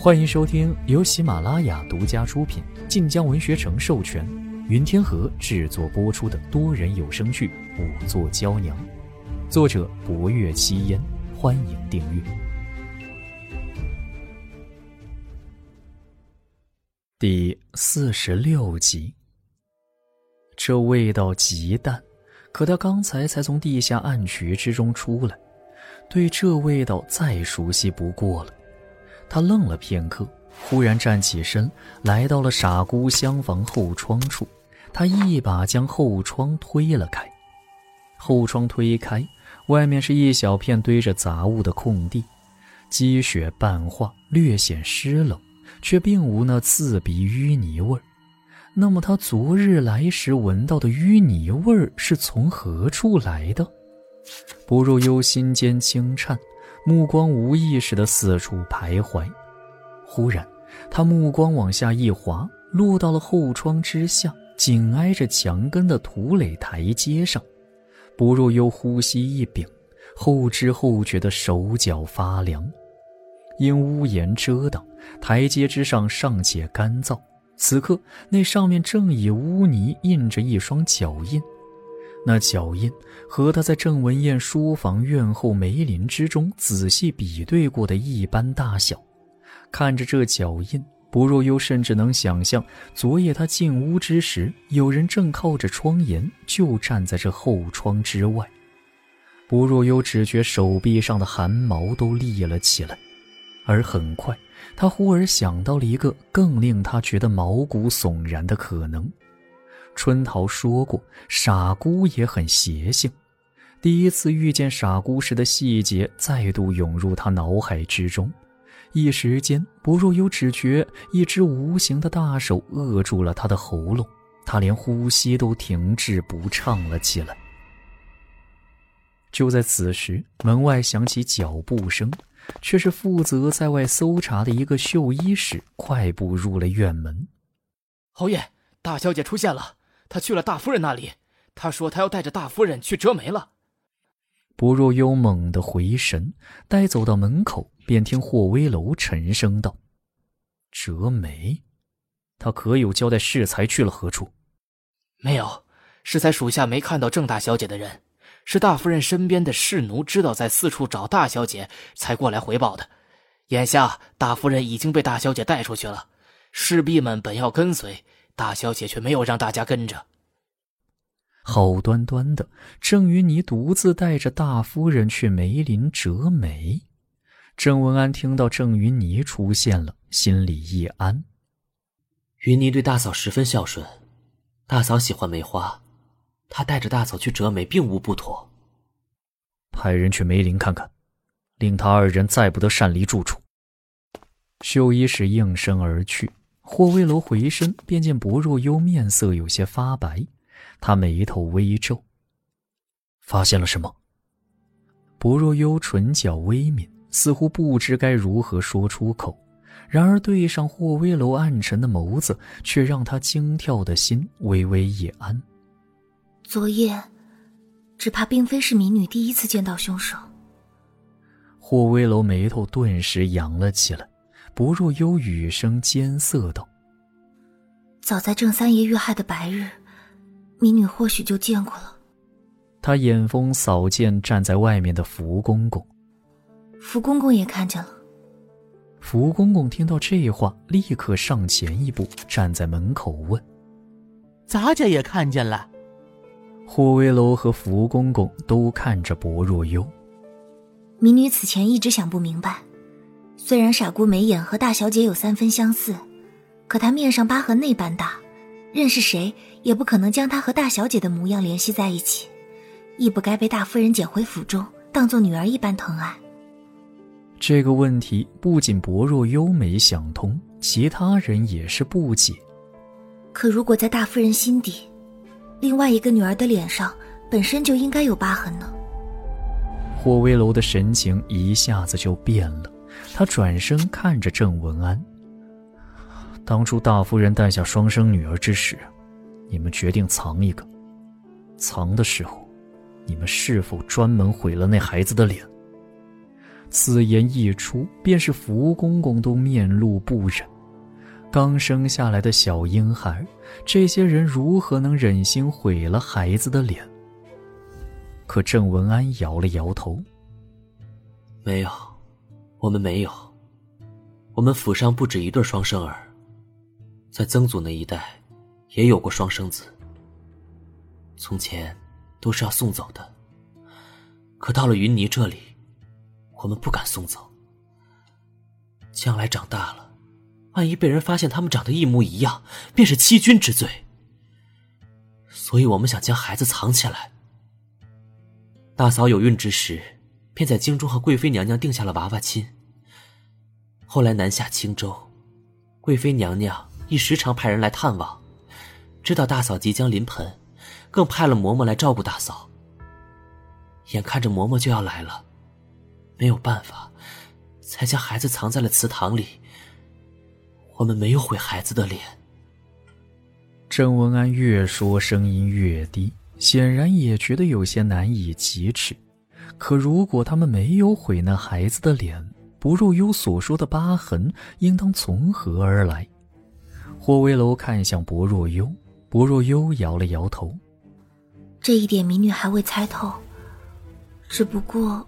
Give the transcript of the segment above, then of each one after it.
欢迎收听由喜马拉雅独家出品、晋江文学城授权、云天河制作播出的多人有声剧《五座娇娘》，作者：博月七烟。欢迎订阅。第四十六集。这味道极淡，可他刚才才从地下暗渠之中出来，对这味道再熟悉不过了。他愣了片刻，忽然站起身，来到了傻姑厢房后窗处。他一把将后窗推了开，后窗推开。外面是一小片堆着杂物的空地，积雪半化，略显湿冷，却并无那刺鼻淤泥味儿。那么他昨日来时闻到的淤泥味儿是从何处来的？不入忧心间轻颤，目光无意识地四处徘徊。忽然，他目光往下一滑，落到了后窗之下，紧挨着墙根的土垒台阶上。不若幽呼吸一屏，后知后觉的手脚发凉。因屋檐遮挡，台阶之上尚且干燥。此刻那上面正以污泥印着一双脚印，那脚印和他在郑文艳书房院后梅林之中仔细比对过的一般大小。看着这脚印。不若幽甚至能想象，昨夜他进屋之时，有人正靠着窗沿，就站在这后窗之外。不若幽只觉手臂上的汗毛都立了起来，而很快，他忽而想到了一个更令他觉得毛骨悚然的可能。春桃说过，傻姑也很邪性。第一次遇见傻姑时的细节再度涌入他脑海之中。一时间，不若有只觉一只无形的大手扼住了他的喉咙，他连呼吸都停滞不畅了起来。就在此时，门外响起脚步声，却是负责在外搜查的一个绣衣使快步入了院门。侯爷，大小姐出现了，她去了大夫人那里，他说他要带着大夫人去折梅了。不若幽猛地回神，待走到门口。便听霍威楼沉声道：“折梅，他可有交代适才去了何处？”“没有，适才属下没看到郑大小姐的人，是大夫人身边的侍奴知道在四处找大小姐，才过来回报的。眼下大夫人已经被大小姐带出去了，侍婢们本要跟随，大小姐却没有让大家跟着。好端端的，郑云霓独自带着大夫人去梅林折梅。”郑文安听到郑云霓出现了，心里一安。云霓对大嫂十分孝顺，大嫂喜欢梅花，她带着大嫂去折梅并无不妥。派人去梅林看看，令他二人再不得擅离住处。秀衣使应声而去。霍威楼回身，便见薄若幽面色有些发白，他眉头微皱。发现了什么？薄若幽唇角微抿。似乎不知该如何说出口，然而对上霍威楼暗沉的眸子，却让他惊跳的心微微一安。昨夜，只怕并非是民女第一次见到凶手。霍威楼眉头顿时扬了起来，不若幽语声艰涩道：“早在郑三爷遇害的白日，民女或许就见过了。”他眼风扫见站在外面的福公公。福公公也看见了。福公公听到这话，立刻上前一步，站在门口问：“咱家也看见了？”霍威楼和福公公都看着薄若幽。民女此前一直想不明白，虽然傻姑眉眼和大小姐有三分相似，可她面上疤痕那般大，认识谁也不可能将她和大小姐的模样联系在一起，亦不该被大夫人捡回府中，当做女儿一般疼爱。这个问题不仅薄若优没想通，其他人也是不解。可如果在大夫人心底，另外一个女儿的脸上本身就应该有疤痕呢？霍威楼的神情一下子就变了，他转身看着郑文安。当初大夫人诞下双生女儿之时，你们决定藏一个，藏的时候，你们是否专门毁了那孩子的脸？此言一出，便是福公公都面露不忍。刚生下来的小婴孩，这些人如何能忍心毁了孩子的脸？可郑文安摇了摇头：“没有，我们没有。我们府上不止一对双生儿，在曾祖那一代，也有过双生子。从前都是要送走的，可到了云霓这里，我们不敢送走。将来长大了，万一被人发现他们长得一模一样，便是欺君之罪。所以我们想将孩子藏起来。”大嫂有孕之时，便在京中和贵妃娘娘定下了娃娃亲。后来南下青州，贵妃娘娘亦时常派人来探望，知道大嫂即将临盆，更派了嬷嬷来照顾大嫂。眼看着嬷嬷就要来了，没有办法，才将孩子藏在了祠堂里。我们没有毁孩子的脸。郑文安越说声音越低。显然也觉得有些难以启齿，可如果他们没有毁那孩子的脸，薄若幽所说的疤痕应当从何而来？霍威楼看向薄若幽，薄若幽摇了摇头。这一点民女还未猜透，只不过……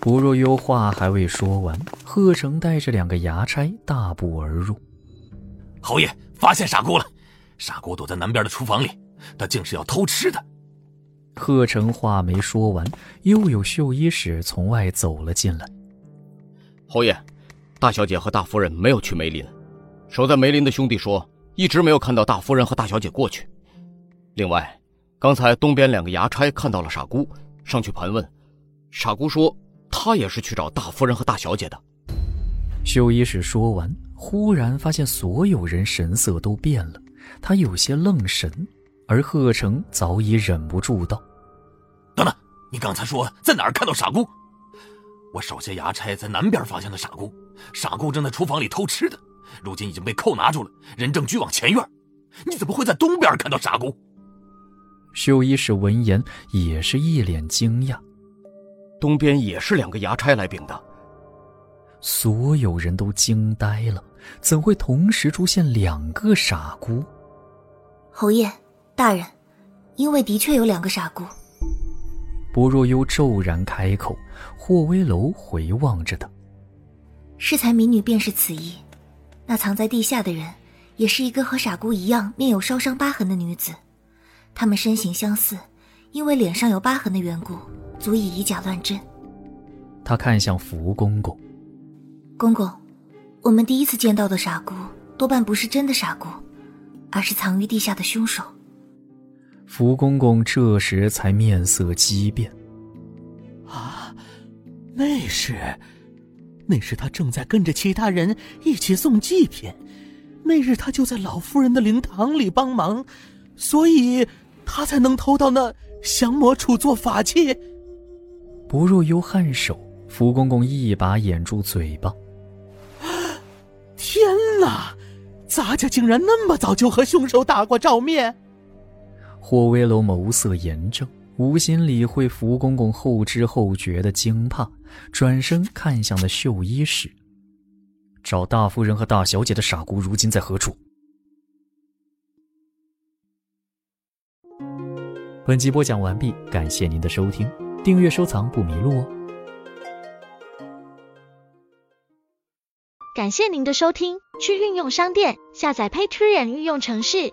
薄若幽话还未说完，贺成带着两个衙差大步而入。侯爷发现傻姑了，傻姑躲在南边的厨房里。她竟是要偷吃的。贺成话没说完，又有绣衣使从外走了进来。侯爷，大小姐和大夫人没有去梅林，守在梅林的兄弟说，一直没有看到大夫人和大小姐过去。另外，刚才东边两个衙差看到了傻姑，上去盘问，傻姑说她也是去找大夫人和大小姐的。绣衣使说完，忽然发现所有人神色都变了，他有些愣神。而贺成早已忍不住道：“等等，你刚才说在哪儿看到傻姑？我手下牙差在南边发现了傻姑，傻姑正在厨房里偷吃的，如今已经被扣拿住了，人正拘往前院。你怎么会在东边看到傻姑？”修一使闻言也是一脸惊讶：“东边也是两个牙差来禀的。”所有人都惊呆了，怎会同时出现两个傻姑？侯爷。大人，因为的确有两个傻姑。薄若幽骤然开口，霍威楼回望着他。适才民女便是此意。那藏在地下的人，也是一个和傻姑一样面有烧伤疤痕的女子。她们身形相似，因为脸上有疤痕的缘故，足以以假乱真。他看向福公公，公公，我们第一次见到的傻姑，多半不是真的傻姑，而是藏于地下的凶手。福公公这时才面色激变。啊，那是，那是他正在跟着其他人一起送祭品。那日他就在老夫人的灵堂里帮忙，所以他才能偷到那降魔杵做法器。不若幽颔首，福公公一把掩住嘴巴。天哪，咱家竟然那么早就和凶手打过照面！霍威楼眸色严正，无心理会福公公后知后觉的惊怕，转身看向了绣衣室。找大夫人和大小姐的傻姑如今在何处？本集播讲完毕，感谢您的收听，订阅收藏不迷路哦。感谢您的收听，去运用商店下载 Patreon 运用城市。